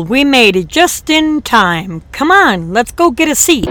We made it just in time. Come on, let's go get a seat.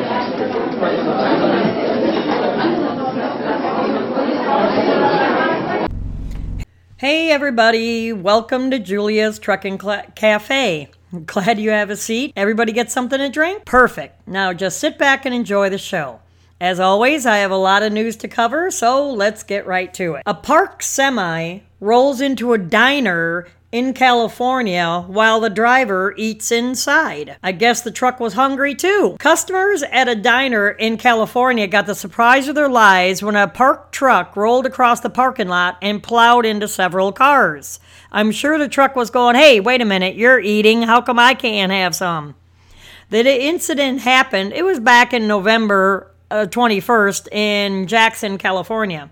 Hey everybody, welcome to Julia's Trucking Cla- Cafe. Glad you have a seat. Everybody get something to drink? Perfect. Now just sit back and enjoy the show. As always, I have a lot of news to cover, so let's get right to it. A park semi rolls into a diner in California while the driver eats inside. I guess the truck was hungry too. Customers at a diner in California got the surprise of their lives when a parked truck rolled across the parking lot and plowed into several cars. I'm sure the truck was going, hey, wait a minute, you're eating. How come I can't have some? The incident happened, it was back in November uh, 21st in Jackson, California.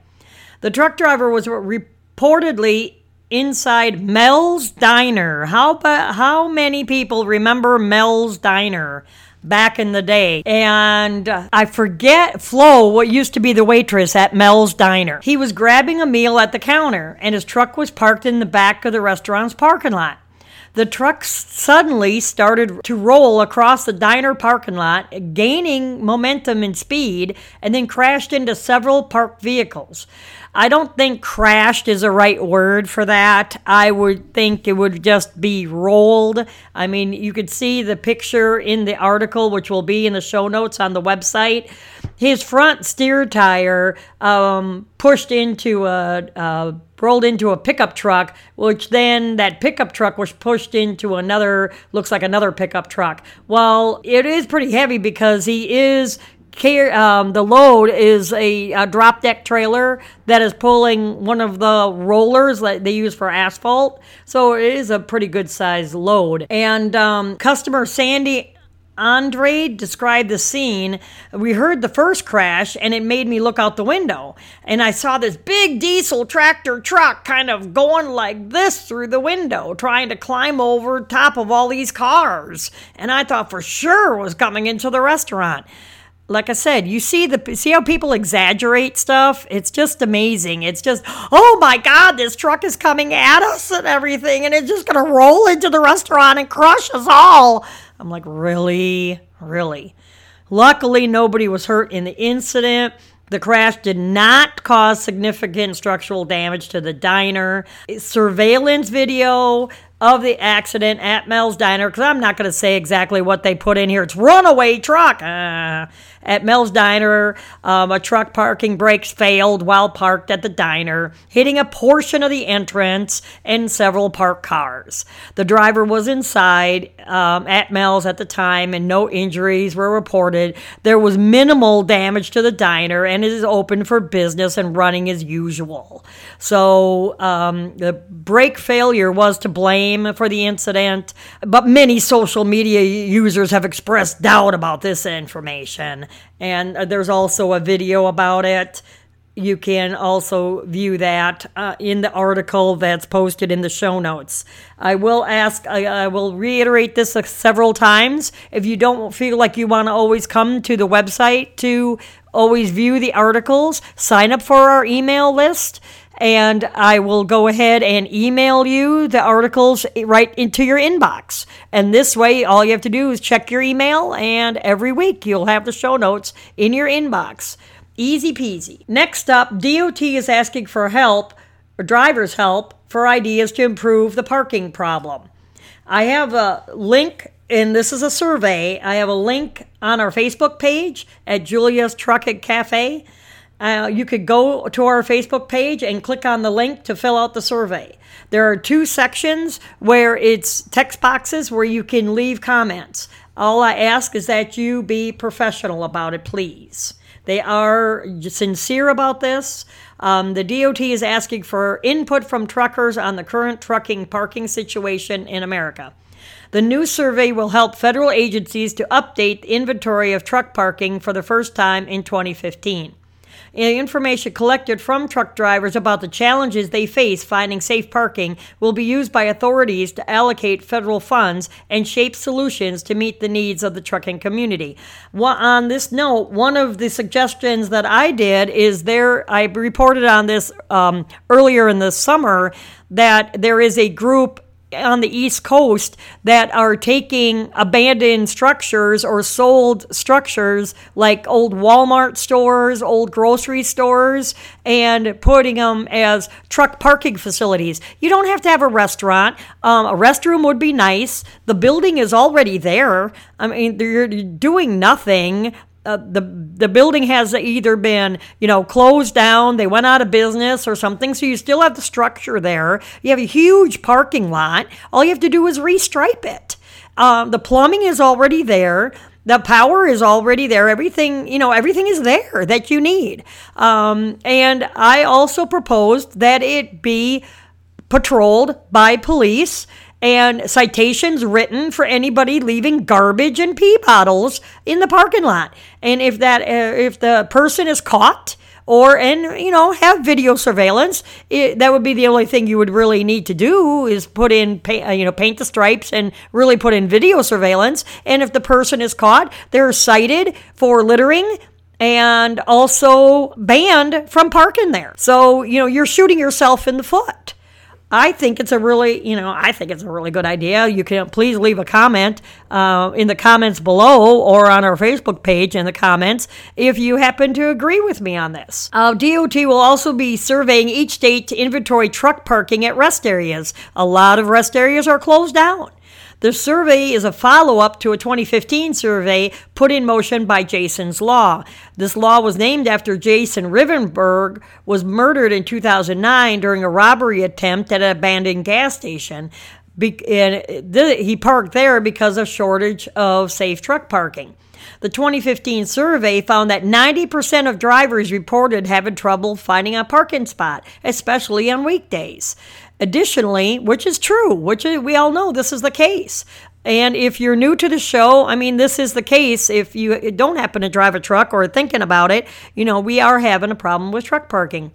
The truck driver was reportedly inside Mel's Diner. How how many people remember Mel's Diner? Back in the day. And uh, I forget Flo, what used to be the waitress at Mel's Diner. He was grabbing a meal at the counter, and his truck was parked in the back of the restaurant's parking lot. The truck suddenly started to roll across the diner parking lot, gaining momentum and speed, and then crashed into several parked vehicles. I don't think crashed is a right word for that. I would think it would just be rolled. I mean, you could see the picture in the article, which will be in the show notes on the website. His front steer tire um, pushed into a, a rolled into a pickup truck, which then that pickup truck was pushed into another, looks like another pickup truck. Well, it is pretty heavy because he is um, the load is a, a, drop deck trailer that is pulling one of the rollers that they use for asphalt. So it is a pretty good size load. And um, customer Sandy Andre described the scene. We heard the first crash and it made me look out the window. And I saw this big diesel tractor truck kind of going like this through the window, trying to climb over top of all these cars. And I thought for sure was coming into the restaurant like I said, you see the see how people exaggerate stuff. It's just amazing. It's just, oh my God, this truck is coming at us and everything, and it's just gonna roll into the restaurant and crush us all. I'm like, really, really. Luckily, nobody was hurt in the incident. The crash did not cause significant structural damage to the diner. Surveillance video of the accident at Mel's Diner, because I'm not going to say exactly what they put in here. It's runaway truck. Uh, at Mel's Diner, um, a truck parking brakes failed while parked at the diner, hitting a portion of the entrance and several parked cars. The driver was inside um, at Mel's at the time, and no injuries were reported. There was minimal damage to the diner, and it is open for business and running as usual. So um, the brake failure was to blame for the incident, but many social media users have expressed doubt about this information and uh, there's also a video about it. You can also view that uh, in the article that's posted in the show notes. I will ask, I, I will reiterate this several times. If you don't feel like you want to always come to the website to always view the articles, sign up for our email list and I will go ahead and email you the articles right into your inbox. And this way, all you have to do is check your email, and every week you'll have the show notes in your inbox. Easy peasy. Next up, DOT is asking for help, driver's help, for ideas to improve the parking problem. I have a link, and this is a survey. I have a link on our Facebook page at Julia's Truckin' Cafe uh, you could go to our Facebook page and click on the link to fill out the survey. There are two sections where it's text boxes where you can leave comments. All I ask is that you be professional about it, please. They are sincere about this. Um, the DOT is asking for input from truckers on the current trucking parking situation in America. The new survey will help federal agencies to update the inventory of truck parking for the first time in 2015 information collected from truck drivers about the challenges they face finding safe parking will be used by authorities to allocate federal funds and shape solutions to meet the needs of the trucking community. On this note, one of the suggestions that I did is there, I reported on this um, earlier in the summer, that there is a group on the East Coast that are taking abandoned structures or sold structures like old Walmart stores, old grocery stores, and putting them as truck parking facilities. You don't have to have a restaurant. Um, a restroom would be nice. The building is already there. I mean, you're doing nothing uh, the the building has either been you know closed down, they went out of business or something. So you still have the structure there. You have a huge parking lot. All you have to do is restripe it. Uh, the plumbing is already there. The power is already there. Everything you know, everything is there that you need. Um, and I also proposed that it be patrolled by police and citations written for anybody leaving garbage and pee bottles in the parking lot. And if that uh, if the person is caught or and you know have video surveillance, it, that would be the only thing you would really need to do is put in paint, uh, you know paint the stripes and really put in video surveillance. And if the person is caught, they're cited for littering and also banned from parking there. So, you know, you're shooting yourself in the foot. I think it's a really, you know, I think it's a really good idea. You can please leave a comment uh, in the comments below or on our Facebook page in the comments if you happen to agree with me on this. Uh, DOT will also be surveying each state to inventory truck parking at rest areas. A lot of rest areas are closed down. The survey is a follow up to a 2015 survey put in motion by Jason's Law. This law was named after Jason Rivenberg was murdered in 2009 during a robbery attempt at an abandoned gas station. And he parked there because of shortage of safe truck parking. The 2015 survey found that 90% of drivers reported having trouble finding a parking spot, especially on weekdays. Additionally, which is true, which we all know this is the case. And if you're new to the show, I mean, this is the case. If you don't happen to drive a truck or thinking about it, you know, we are having a problem with truck parking.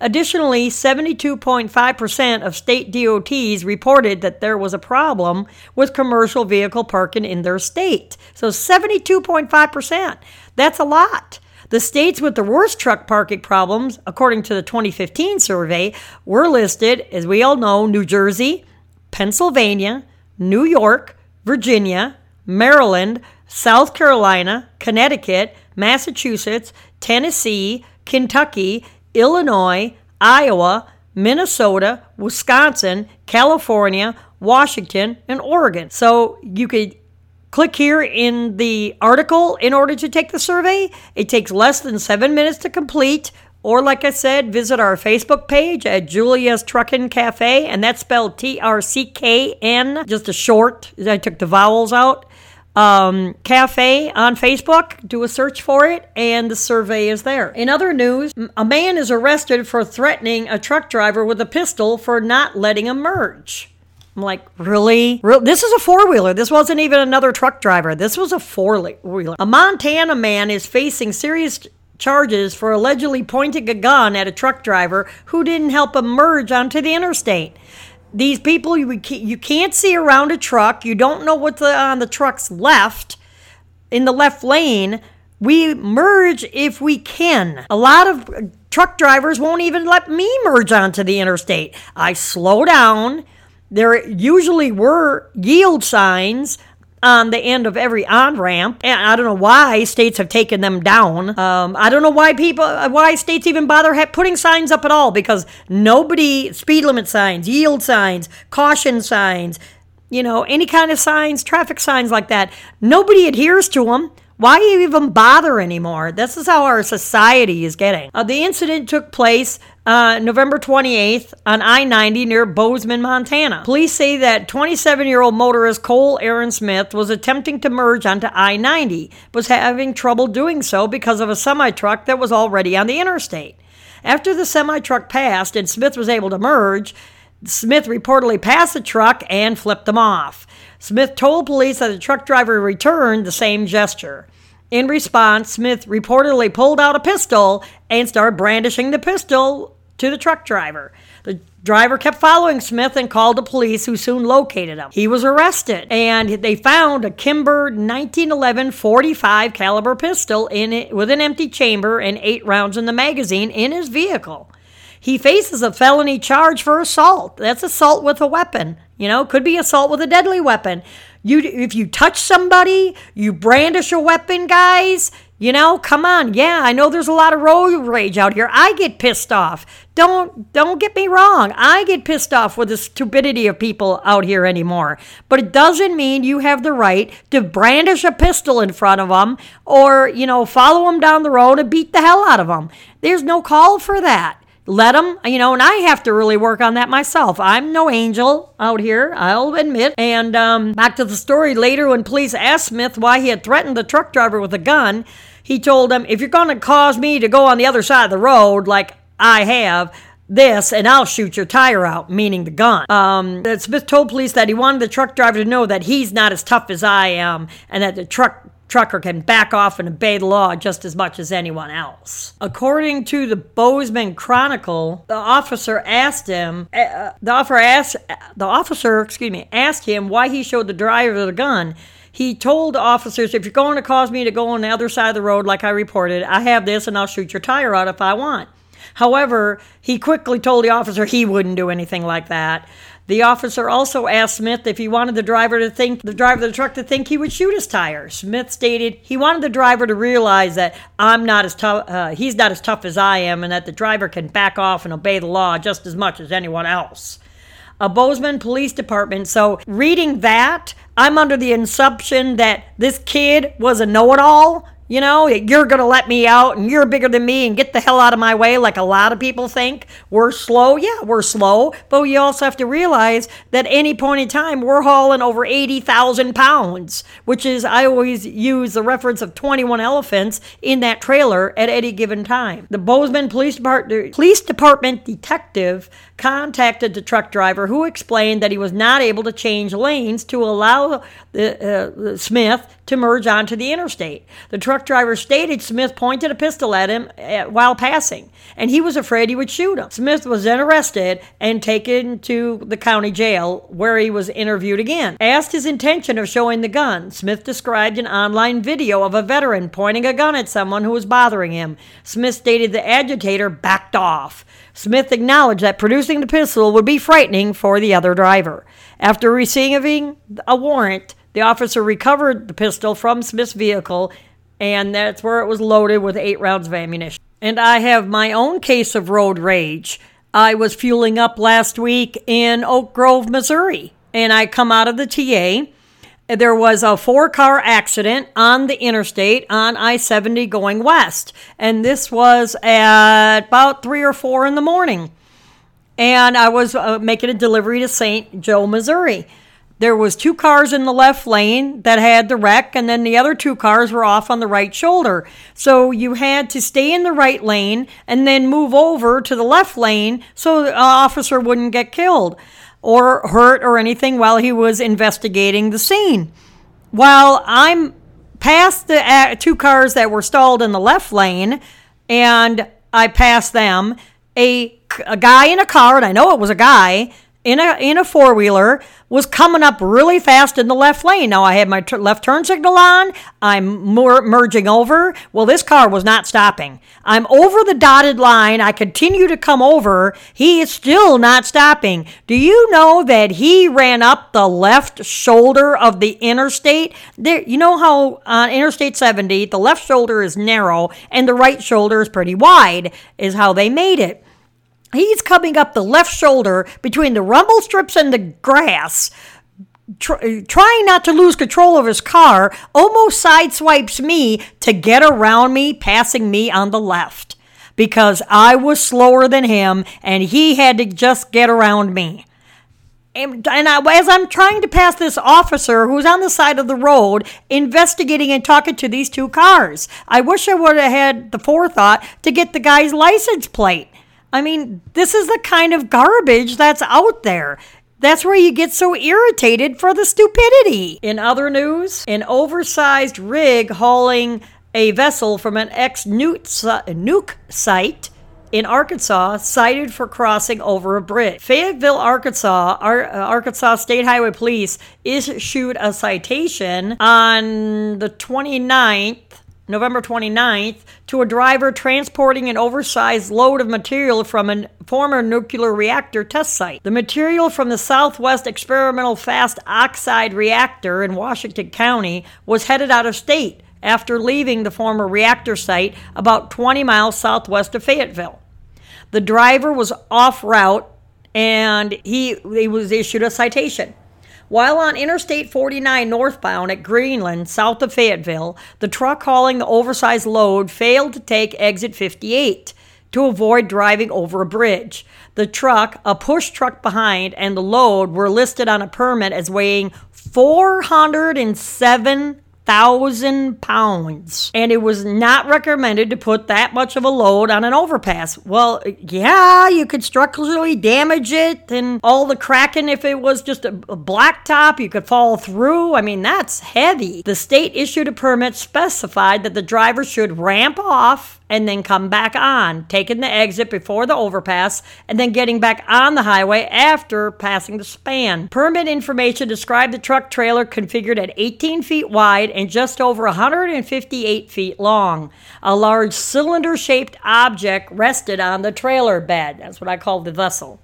Additionally, 72.5% of state DOTs reported that there was a problem with commercial vehicle parking in their state. So 72.5%. That's a lot. The states with the worst truck parking problems, according to the 2015 survey, were listed, as we all know, New Jersey, Pennsylvania, New York, Virginia, Maryland, South Carolina, Connecticut, Massachusetts, Tennessee, Kentucky, Illinois, Iowa, Minnesota, Wisconsin, California, Washington, and Oregon. So you could click here in the article in order to take the survey. It takes less than seven minutes to complete. Or, like I said, visit our Facebook page at Julia's Truckin' Cafe, and that's spelled T R C K N, just a short. I took the vowels out um, Cafe on Facebook. Do a search for it, and the survey is there. In other news, a man is arrested for threatening a truck driver with a pistol for not letting him merge. I'm like, really? This is a four wheeler. This wasn't even another truck driver. This was a four wheeler. A Montana man is facing serious charges for allegedly pointing a gun at a truck driver who didn't help him merge onto the interstate these people you you can't see around a truck. You don't know what's on the truck's left in the left lane. We merge if we can. A lot of uh, truck drivers won't even let me merge onto the interstate. I slow down. There usually were yield signs on the end of every on ramp. And I don't know why states have taken them down. Um, I don't know why people, why states even bother putting signs up at all because nobody, speed limit signs, yield signs, caution signs, you know, any kind of signs, traffic signs like that, nobody adheres to them. Why you even bother anymore? This is how our society is getting. Uh, the incident took place uh, November 28th on I 90 near Bozeman, Montana. Police say that 27 year old motorist Cole Aaron Smith was attempting to merge onto I 90, was having trouble doing so because of a semi truck that was already on the interstate. After the semi truck passed and Smith was able to merge, Smith reportedly passed the truck and flipped them off. Smith told police that the truck driver returned the same gesture. In response, Smith reportedly pulled out a pistol and started brandishing the pistol to the truck driver. The driver kept following Smith and called the police, who soon located him. He was arrested, and they found a Kimber 1911 45 caliber pistol in it with an empty chamber and eight rounds in the magazine in his vehicle. He faces a felony charge for assault. That's assault with a weapon. You know, could be assault with a deadly weapon. You, if you touch somebody, you brandish a weapon, guys. You know, come on. Yeah, I know there's a lot of road rage out here. I get pissed off. Don't don't get me wrong. I get pissed off with the stupidity of people out here anymore. But it doesn't mean you have the right to brandish a pistol in front of them or, you know, follow them down the road and beat the hell out of them. There's no call for that let them, you know, and I have to really work on that myself. I'm no angel out here, I'll admit. And um, back to the story later, when police asked Smith why he had threatened the truck driver with a gun, he told them, if you're going to cause me to go on the other side of the road like I have, this and I'll shoot your tire out, meaning the gun. Um, Smith told police that he wanted the truck driver to know that he's not as tough as I am and that the truck trucker can back off and obey the law just as much as anyone else. According to the Bozeman Chronicle, the officer asked him, uh, the officer asked, the officer, excuse me, asked him why he showed the driver the gun. He told officers, if you're going to cause me to go on the other side of the road like I reported, I have this and I'll shoot your tire out if I want. However, he quickly told the officer he wouldn't do anything like that. The officer also asked Smith if he wanted the driver to think the driver of the truck to think he would shoot his tire. Smith stated he wanted the driver to realize that I'm not as tough, uh, he's not as tough as I am, and that the driver can back off and obey the law just as much as anyone else. A Bozeman Police Department. So, reading that, I'm under the assumption that this kid was a know it all you know, you're going to let me out and you're bigger than me and get the hell out of my way, like a lot of people think. We're slow. Yeah, we're slow. But you also have to realize that any point in time, we're hauling over 80,000 pounds, which is, I always use the reference of 21 elephants in that trailer at any given time. The Bozeman Police Department, Police Department detective contacted the truck driver who explained that he was not able to change lanes to allow the, uh, Smith to merge onto the interstate. The truck driver stated Smith pointed a pistol at him uh, while passing, and he was afraid he would shoot him. Smith was then arrested and taken to the county jail, where he was interviewed again. Asked his intention of showing the gun, Smith described an online video of a veteran pointing a gun at someone who was bothering him. Smith stated the agitator backed off. Smith acknowledged that producing the pistol would be frightening for the other driver. After receiving a warrant, the officer recovered the pistol from Smith's vehicle, and that's where it was loaded with eight rounds of ammunition. And I have my own case of road rage. I was fueling up last week in Oak Grove, Missouri, and I come out of the TA there was a four car accident on the interstate on I 70 going west. And this was at about three or four in the morning. And I was uh, making a delivery to St. Joe, Missouri. There was two cars in the left lane that had the wreck, and then the other two cars were off on the right shoulder. So you had to stay in the right lane and then move over to the left lane so the officer wouldn't get killed or hurt or anything while he was investigating the scene. While I'm past the uh, two cars that were stalled in the left lane, and I passed them, a, a guy in a car, and I know it was a guy, in a in a four wheeler was coming up really fast in the left lane. Now I had my t- left turn signal on. I'm mer- merging over. Well, this car was not stopping. I'm over the dotted line. I continue to come over. He is still not stopping. Do you know that he ran up the left shoulder of the interstate? There, you know how on Interstate 70 the left shoulder is narrow and the right shoulder is pretty wide. Is how they made it. He's coming up the left shoulder between the rumble strips and the grass, tr- trying not to lose control of his car, almost sideswipes me to get around me, passing me on the left because I was slower than him and he had to just get around me. And, and I, as I'm trying to pass this officer who's on the side of the road investigating and talking to these two cars, I wish I would have had the forethought to get the guy's license plate I mean, this is the kind of garbage that's out there. That's where you get so irritated for the stupidity. In other news, an oversized rig hauling a vessel from an ex nuke site in Arkansas cited for crossing over a bridge. Fayetteville, Arkansas, Ar- uh, Arkansas State Highway Police issued a citation on the 29th November 29th, to a driver transporting an oversized load of material from a former nuclear reactor test site. The material from the Southwest Experimental Fast Oxide Reactor in Washington County was headed out of state after leaving the former reactor site about 20 miles southwest of Fayetteville. The driver was off route and he, he was issued a citation. While on Interstate 49 northbound at Greenland, south of Fayetteville, the truck hauling the oversized load failed to take exit 58 to avoid driving over a bridge. The truck, a push truck behind, and the load were listed on a permit as weighing 407 thousand pounds. And it was not recommended to put that much of a load on an overpass. Well, yeah, you could structurally damage it and all the cracking if it was just a, a blacktop, you could fall through. I mean, that's heavy. The state issued a permit specified that the driver should ramp off and then come back on, taking the exit before the overpass and then getting back on the highway after passing the span. Permit information described the truck trailer configured at 18 feet wide and just over 158 feet long. A large cylinder shaped object rested on the trailer bed. That's what I call the vessel.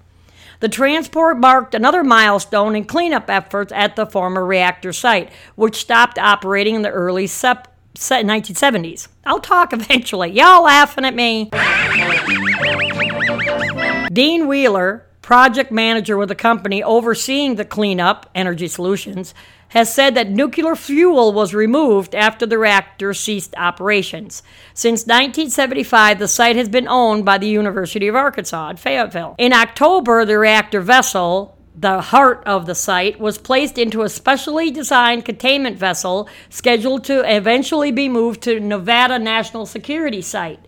The transport marked another milestone in cleanup efforts at the former reactor site, which stopped operating in the early sep- 1970s. I'll talk eventually. Y'all laughing at me. Dean Wheeler, project manager with the company overseeing the cleanup, Energy Solutions, has said that nuclear fuel was removed after the reactor ceased operations. Since 1975, the site has been owned by the University of Arkansas at Fayetteville. In October, the reactor vessel, the heart of the site, was placed into a specially designed containment vessel scheduled to eventually be moved to Nevada National Security Site.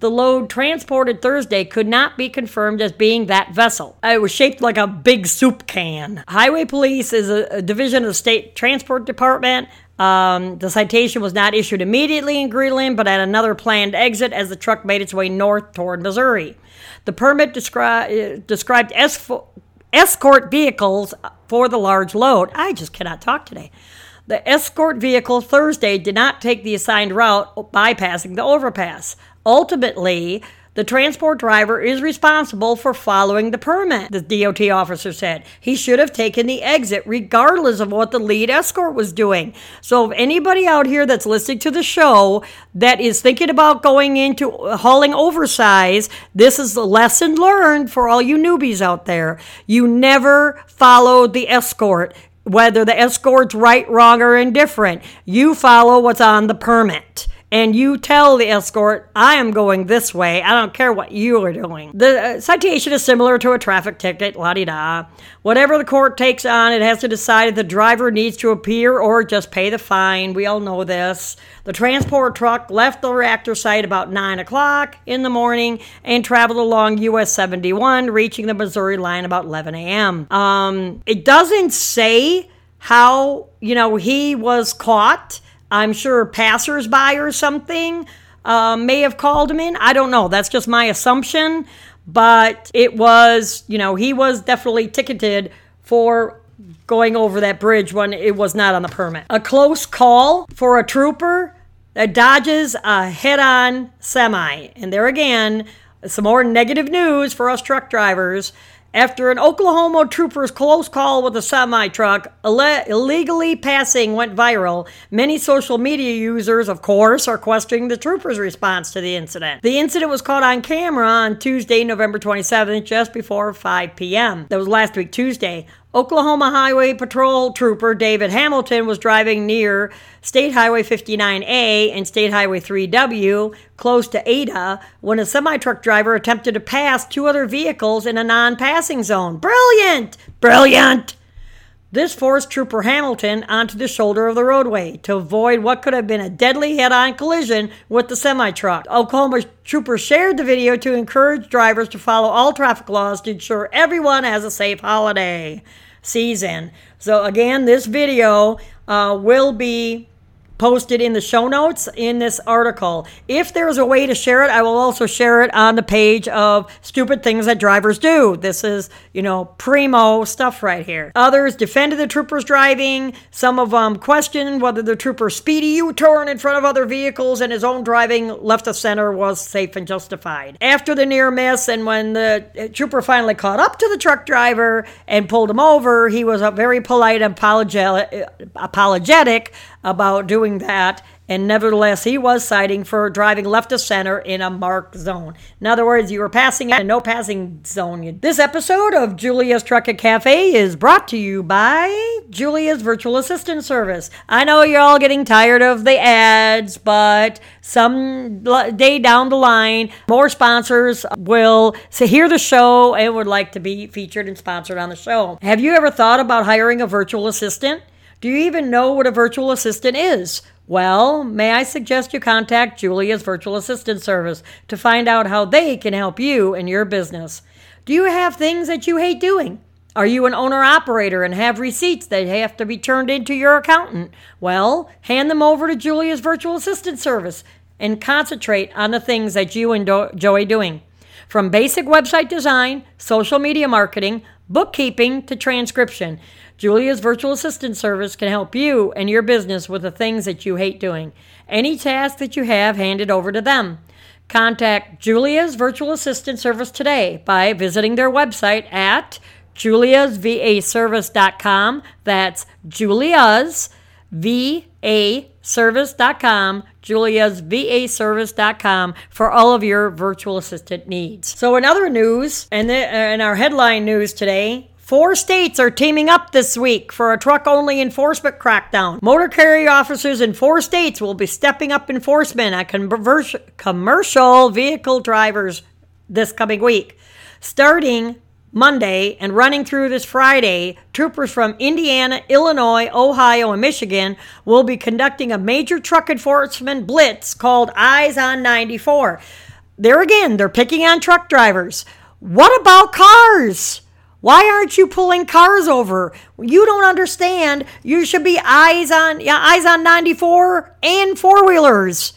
The load transported Thursday could not be confirmed as being that vessel. It was shaped like a big soup can. Highway Police is a, a division of the State Transport Department. Um, the citation was not issued immediately in Greenland, but at another planned exit as the truck made its way north toward Missouri. The permit descri- uh, described escort vehicles for the large load. I just cannot talk today. The escort vehicle Thursday did not take the assigned route, bypassing the overpass. Ultimately, the transport driver is responsible for following the permit, the DOT officer said. He should have taken the exit regardless of what the lead escort was doing. So, if anybody out here that's listening to the show that is thinking about going into hauling oversize, this is the lesson learned for all you newbies out there. You never follow the escort whether the escort's right, wrong, or indifferent. You follow what's on the permit and you tell the escort, I am going this way. I don't care what you are doing. The uh, citation is similar to a traffic ticket, la di da. Whatever the court takes on, it has to decide if the driver needs to appear or just pay the fine. We all know this. The transport truck left the reactor site about 9 o'clock in the morning and traveled along US 71, reaching the Missouri line about 11 a.m. Um, it doesn't say how, you know, he was caught. I'm sure passersby or something uh, may have called him in. I don't know. That's just my assumption. But it was, you know, he was definitely ticketed for going over that bridge when it was not on the permit. A close call for a trooper that dodges a head on semi. And there again, some more negative news for us truck drivers. After an Oklahoma trooper's close call with a semi truck Ill- illegally passing went viral, many social media users, of course, are questioning the trooper's response to the incident. The incident was caught on camera on Tuesday, November 27th, just before 5 p.m. That was last week, Tuesday. Oklahoma Highway Patrol Trooper David Hamilton was driving near State Highway 59A and State Highway 3W, close to Ada, when a semi truck driver attempted to pass two other vehicles in a non passing zone. Brilliant! Brilliant! This forced Trooper Hamilton onto the shoulder of the roadway to avoid what could have been a deadly head on collision with the semi truck. Oklahoma Trooper shared the video to encourage drivers to follow all traffic laws to ensure everyone has a safe holiday season. So, again, this video uh, will be posted in the show notes in this article. If there's a way to share it, I will also share it on the page of stupid things that drivers do. This is, you know, primo stuff right here. Others defended the troopers driving. Some of them questioned whether the trooper's speedy U-turn in front of other vehicles and his own driving left of center was safe and justified. After the near miss and when the uh, trooper finally caught up to the truck driver and pulled him over, he was a very polite and apologetic, apologetic about doing that, and nevertheless, he was citing for driving left of center in a marked zone. In other words, you were passing in a no passing zone. This episode of Julia's Truckin' Cafe is brought to you by Julia's Virtual Assistant Service. I know you're all getting tired of the ads, but some day down the line, more sponsors will hear the show and would like to be featured and sponsored on the show. Have you ever thought about hiring a virtual assistant? Do you even know what a virtual assistant is? Well, may I suggest you contact Julia's virtual assistant service to find out how they can help you in your business. Do you have things that you hate doing? Are you an owner operator and have receipts that have to be turned into your accountant? Well, hand them over to Julia's virtual assistant service and concentrate on the things that you enjoy doing. From basic website design, social media marketing, bookkeeping to transcription. Julia's virtual assistant service can help you and your business with the things that you hate doing. Any task that you have, hand it over to them. Contact Julia's virtual assistant service today by visiting their website at juliasvaservice.com. That's Julia's VA juliasvaservice.com for all of your virtual assistant needs. So, in other news, and uh, in our headline news today, Four states are teaming up this week for a truck only enforcement crackdown. Motor carrier officers in four states will be stepping up enforcement on commercial vehicle drivers this coming week. Starting Monday and running through this Friday, troopers from Indiana, Illinois, Ohio, and Michigan will be conducting a major truck enforcement blitz called Eyes on 94. There again, they're picking on truck drivers. What about cars? Why aren't you pulling cars over? You don't understand. You should be eyes on yeah, eyes on 94 and four-wheelers.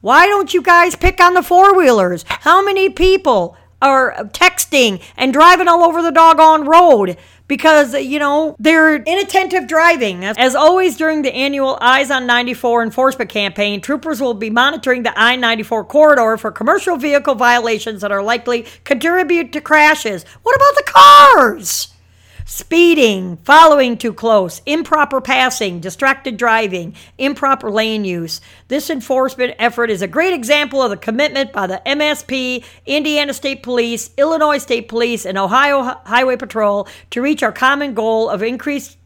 Why don't you guys pick on the four-wheelers? How many people are texting and driving all over the doggone road? Because, you know, they're inattentive driving. As always, during the annual Eyes on 94 enforcement campaign, troopers will be monitoring the I 94 corridor for commercial vehicle violations that are likely contribute to crashes. What about the cars? Speeding, following too close, improper passing, distracted driving, improper lane use. This enforcement effort is a great example of the commitment by the MSP, Indiana State Police, Illinois State Police, and Ohio Highway Patrol to reach our common goal of increase,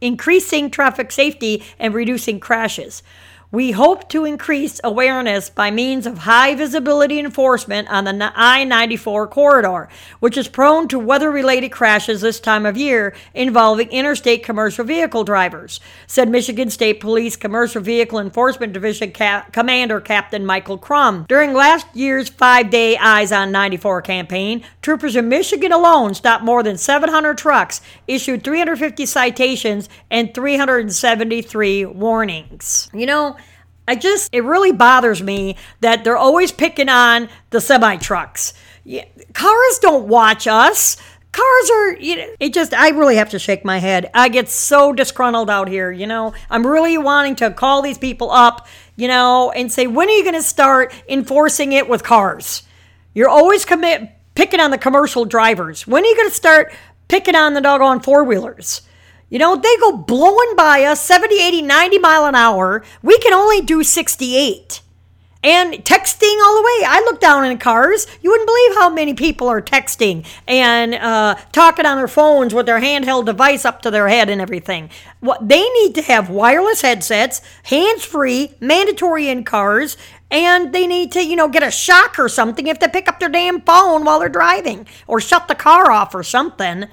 increasing traffic safety and reducing crashes. We hope to increase awareness by means of high visibility enforcement on the I 94 corridor, which is prone to weather related crashes this time of year involving interstate commercial vehicle drivers, said Michigan State Police Commercial Vehicle Enforcement Division Cap- Commander Captain Michael Crum. During last year's five day Eyes on 94 campaign, troopers in Michigan alone stopped more than 700 trucks, issued 350 citations, and 373 warnings. You know, I just, it really bothers me that they're always picking on the semi trucks. Yeah, cars don't watch us. Cars are, you know, it just, I really have to shake my head. I get so disgruntled out here, you know. I'm really wanting to call these people up, you know, and say, when are you going to start enforcing it with cars? You're always commit, picking on the commercial drivers. When are you going to start picking on the doggone four wheelers? You know, they go blowing by us 70, 80, 90 mile an hour. We can only do 68. And texting all the way. I look down in cars. You wouldn't believe how many people are texting and uh, talking on their phones with their handheld device up to their head and everything. What they need to have wireless headsets, hands free, mandatory in cars, and they need to, you know, get a shock or something if they pick up their damn phone while they're driving or shut the car off or something.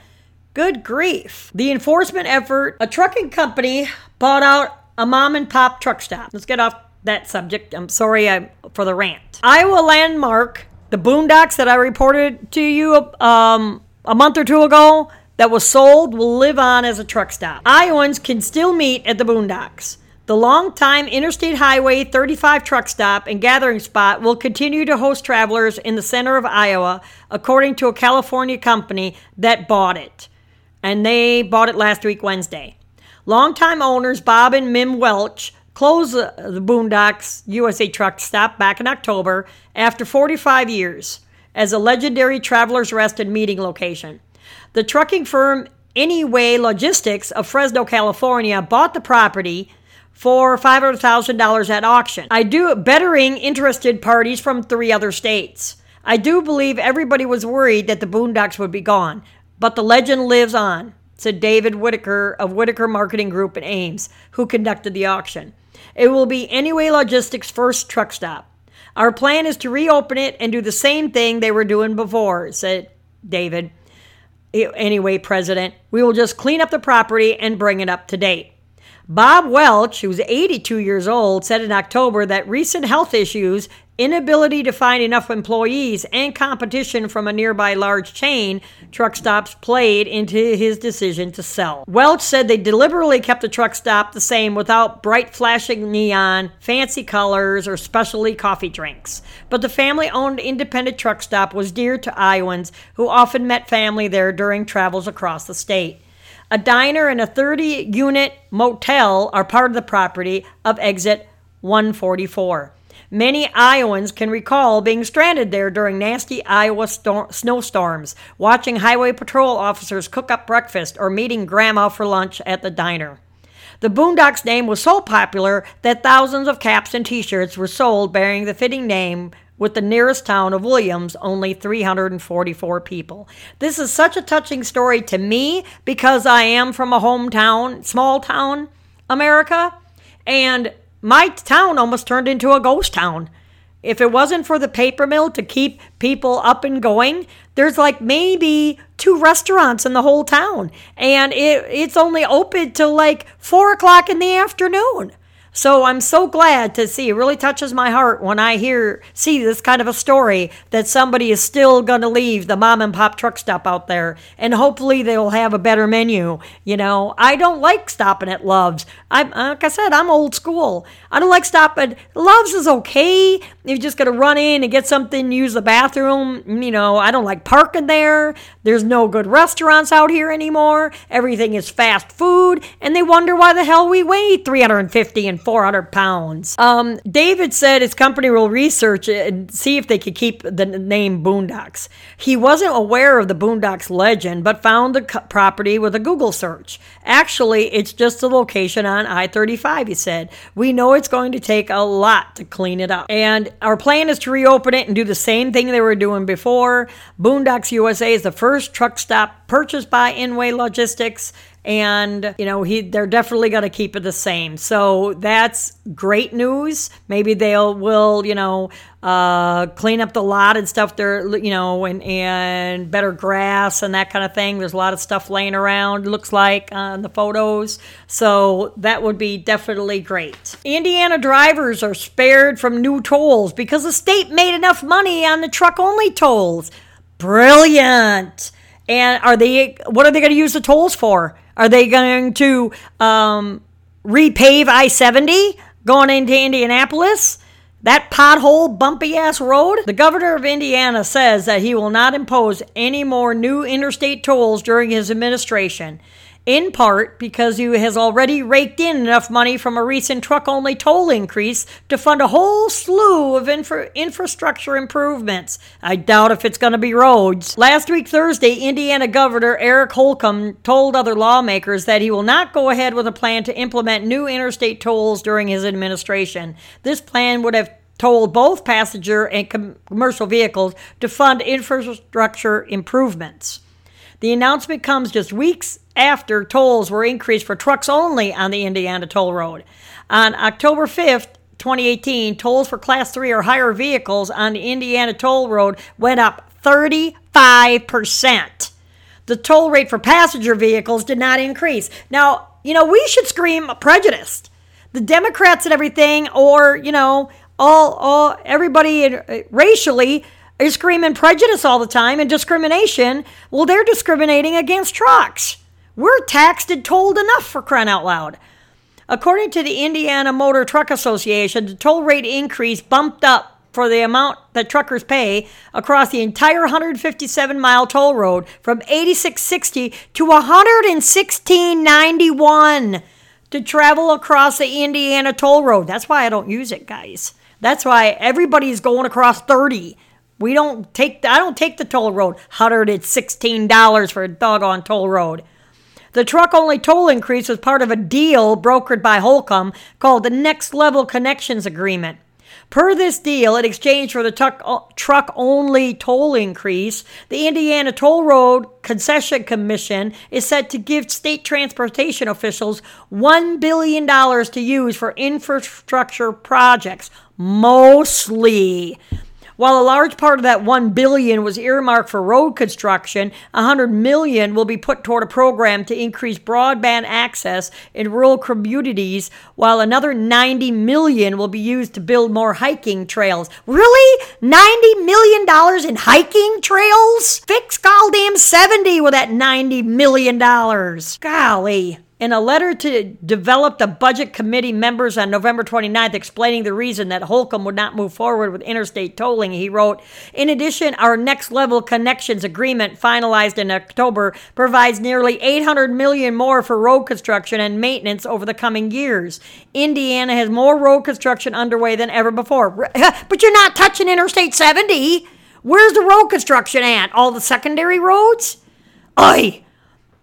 Good grief. The enforcement effort, a trucking company bought out a mom and pop truck stop. Let's get off that subject. I'm sorry I, for the rant. Iowa Landmark, the boondocks that I reported to you um, a month or two ago that was sold, will live on as a truck stop. Iowans can still meet at the boondocks. The longtime Interstate Highway 35 truck stop and gathering spot will continue to host travelers in the center of Iowa, according to a California company that bought it. And they bought it last week, Wednesday. Longtime owners Bob and Mim Welch closed the Boondocks USA truck stop back in October after 45 years as a legendary Travelers Rest and meeting location. The trucking firm Anyway Logistics of Fresno, California bought the property for $500,000 at auction. I do bettering interested parties from three other states. I do believe everybody was worried that the Boondocks would be gone, but the legend lives on, said David Whitaker of Whitaker Marketing Group in Ames, who conducted the auction. It will be Anyway Logistics' first truck stop. Our plan is to reopen it and do the same thing they were doing before, said David. Eh, anyway, President, we will just clean up the property and bring it up to date. Bob Welch, who's 82 years old, said in October that recent health issues, inability to find enough employees, and competition from a nearby large chain truck stops played into his decision to sell. Welch said they deliberately kept the truck stop the same without bright flashing neon, fancy colors, or specialty coffee drinks. But the family owned independent truck stop was dear to Iowans who often met family there during travels across the state. A diner and a 30 unit motel are part of the property of exit 144. Many Iowans can recall being stranded there during nasty Iowa storm- snowstorms, watching highway patrol officers cook up breakfast, or meeting grandma for lunch at the diner. The Boondocks name was so popular that thousands of caps and t shirts were sold bearing the fitting name with the nearest town of Williams only 344 people. This is such a touching story to me because I am from a hometown, small town, America, and my town almost turned into a ghost town. If it wasn't for the paper mill to keep people up and going, there's like maybe two restaurants in the whole town, and it, it's only open till like four o'clock in the afternoon. So I'm so glad to see. It really touches my heart when I hear see this kind of a story that somebody is still going to leave the mom and pop truck stop out there, and hopefully they'll have a better menu. You know, I don't like stopping at Love's. I like I said, I'm old school. I don't like stopping. Love's is okay. You're just gonna run in and get something, use the bathroom. You know, I don't like parking there. There's no good restaurants out here anymore. Everything is fast food, and they wonder why the hell we weigh 350 and 400 pounds. Um, David said his company will research it and see if they could keep the name Boondocks. He wasn't aware of the Boondocks legend, but found the property with a Google search. Actually, it's just a location on I 35, he said. We know it's going to take a lot to clean it up. And our plan is to reopen it and do the same thing they were doing before. Boondocks USA is the first truck stop purchased by Anyway Logistics and you know he they're definitely going to keep it the same. So that's great news. Maybe they'll will you know uh, clean up the lot and stuff there you know and and better grass and that kind of thing. There's a lot of stuff laying around looks like on the photos. So that would be definitely great. Indiana drivers are spared from new tolls because the state made enough money on the truck only tolls. Brilliant and are they what are they going to use the tolls for are they going to um, repave I 70 going into Indianapolis? That pothole, bumpy ass road? The governor of Indiana says that he will not impose any more new interstate tolls during his administration in part because he has already raked in enough money from a recent truck only toll increase to fund a whole slew of infra- infrastructure improvements. I doubt if it's going to be roads. Last week, Thursday, Indiana Governor Eric Holcomb told other lawmakers that he will not go ahead with a plan to implement new interstate tolls during his administration. This plan would have told both passenger and com- commercial vehicles to fund infrastructure improvements. The announcement comes just weeks after tolls were increased for trucks only on the Indiana Toll Road. On October 5th, 2018, tolls for Class 3 or higher vehicles on the Indiana Toll Road went up 35%. The toll rate for passenger vehicles did not increase. Now, you know, we should scream prejudiced. The Democrats and everything, or, you know, all, all everybody uh, racially is screaming prejudice all the time and discrimination. Well, they're discriminating against trucks. We're taxed and tolled enough for crying out loud. According to the Indiana Motor Truck Association, the toll rate increase bumped up for the amount that truckers pay across the entire 157 mile toll road from 8660 to 11691 to travel across the Indiana toll road. That's why I don't use it, guys. That's why everybody's going across 30. We don't take I don't take the toll road. $116 for a doggone toll road. The truck only toll increase was part of a deal brokered by Holcomb called the Next Level Connections Agreement. Per this deal, in exchange for the uh, truck only toll increase, the Indiana Toll Road Concession Commission is set to give state transportation officials $1 billion to use for infrastructure projects, mostly while a large part of that 1 billion was earmarked for road construction, 100 million will be put toward a program to increase broadband access in rural communities, while another 90 million will be used to build more hiking trails. Really? 90 million dollars in hiking trails? Fix goddamn 70 with that 90 million dollars. Golly. In a letter to develop the budget committee members on November 29th, explaining the reason that Holcomb would not move forward with interstate tolling, he wrote In addition, our next level connections agreement, finalized in October, provides nearly 800 million more for road construction and maintenance over the coming years. Indiana has more road construction underway than ever before. But you're not touching Interstate 70. Where's the road construction at? All the secondary roads? Oi!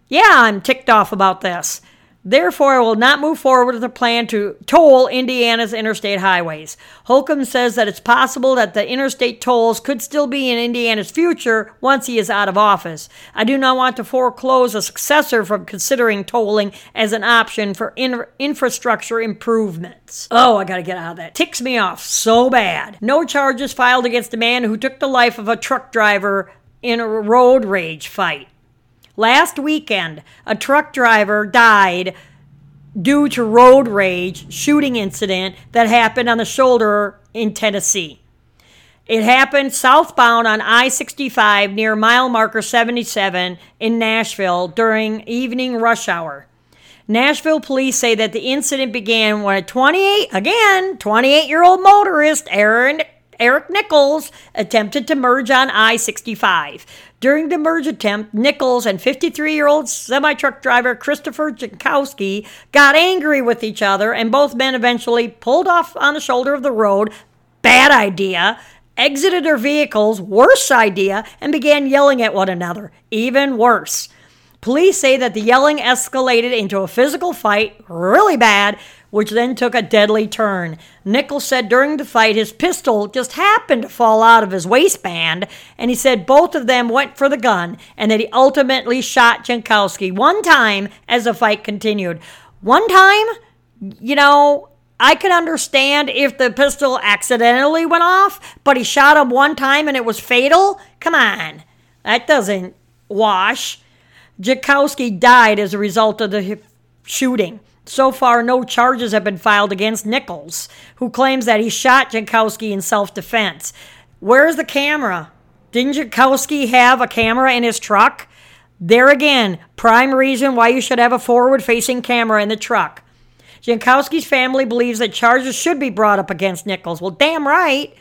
Yeah, I'm ticked off about this. Therefore, I will not move forward with a plan to toll Indiana's interstate highways. Holcomb says that it's possible that the interstate tolls could still be in Indiana's future once he is out of office. I do not want to foreclose a successor from considering tolling as an option for in- infrastructure improvements. Oh, I gotta get out of that. Ticks me off so bad. No charges filed against a man who took the life of a truck driver in a road rage fight. Last weekend, a truck driver died due to road rage shooting incident that happened on the shoulder in Tennessee. It happened southbound on I 65 near mile marker 77 in Nashville during evening rush hour. Nashville police say that the incident began when a 28, again, 28 year old motorist, Aaron Eric Nichols attempted to merge on I 65. During the merge attempt, Nichols and 53 year old semi truck driver Christopher Jankowski got angry with each other, and both men eventually pulled off on the shoulder of the road. Bad idea. Exited their vehicles, worse idea, and began yelling at one another. Even worse. Police say that the yelling escalated into a physical fight, really bad, which then took a deadly turn. Nichols said during the fight his pistol just happened to fall out of his waistband, and he said both of them went for the gun and that he ultimately shot Jankowski one time as the fight continued. One time, you know, I could understand if the pistol accidentally went off, but he shot him one time and it was fatal? Come on. That doesn't wash. Jankowski died as a result of the shooting. So far, no charges have been filed against Nichols, who claims that he shot Jankowski in self defense. Where's the camera? Didn't Jankowski have a camera in his truck? There again, prime reason why you should have a forward facing camera in the truck. Jankowski's family believes that charges should be brought up against Nichols. Well, damn right.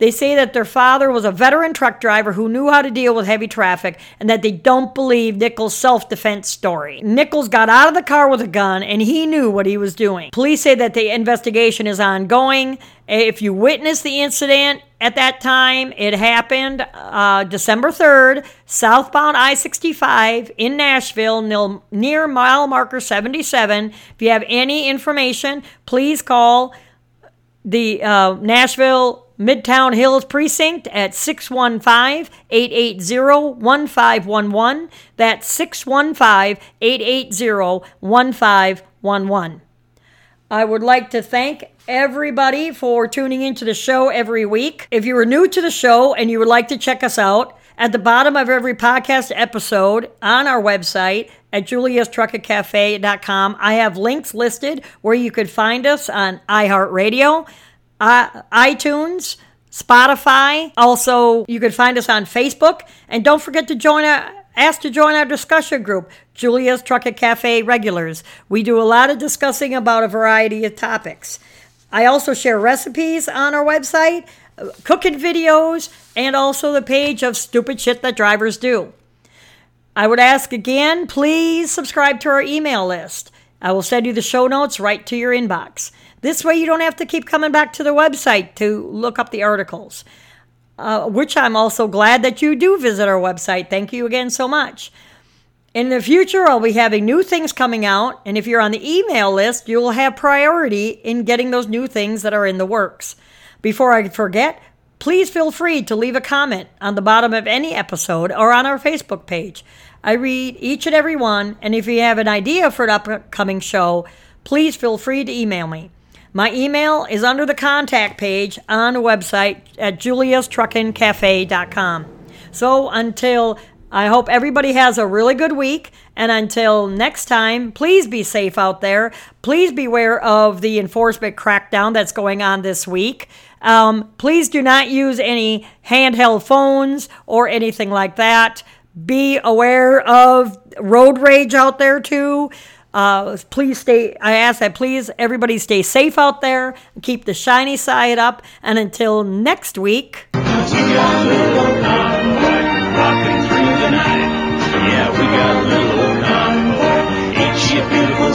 They say that their father was a veteran truck driver who knew how to deal with heavy traffic and that they don't believe Nichols' self defense story. Nichols got out of the car with a gun and he knew what he was doing. Police say that the investigation is ongoing. If you witnessed the incident at that time, it happened uh, December 3rd, southbound I 65 in Nashville, near mile marker 77. If you have any information, please call the uh, Nashville Midtown Hills Precinct at 615 880 1511. That's 615 880 1511. I would like to thank everybody for tuning into the show every week. If you are new to the show and you would like to check us out, At the bottom of every podcast episode on our website at juliastruckingcafe.com, I have links listed where you could find us on iHeartRadio, uh, iTunes, Spotify. Also, you can find us on Facebook. And don't forget to join our ask to join our discussion group, Julia's Truckin' Cafe Regulars. We do a lot of discussing about a variety of topics. I also share recipes on our website, cooking videos, and also the page of stupid shit that drivers do. I would ask again, please subscribe to our email list. I will send you the show notes right to your inbox. This way, you don't have to keep coming back to the website to look up the articles, uh, which I'm also glad that you do visit our website. Thank you again so much. In the future, I'll be having new things coming out, and if you're on the email list, you will have priority in getting those new things that are in the works. Before I forget, please feel free to leave a comment on the bottom of any episode or on our Facebook page. I read each and every one, and if you have an idea for an upcoming show, please feel free to email me. My email is under the contact page on the website at juliastruckingcafe.com. So until I hope everybody has a really good week. And until next time, please be safe out there. Please beware of the enforcement crackdown that's going on this week. Um, please do not use any handheld phones or anything like that. Be aware of road rage out there too. Uh, please stay. I ask that please everybody stay safe out there. Keep the shiny side up. And until next week. Yeah, we got a little old convoy. Ain't she a beautiful?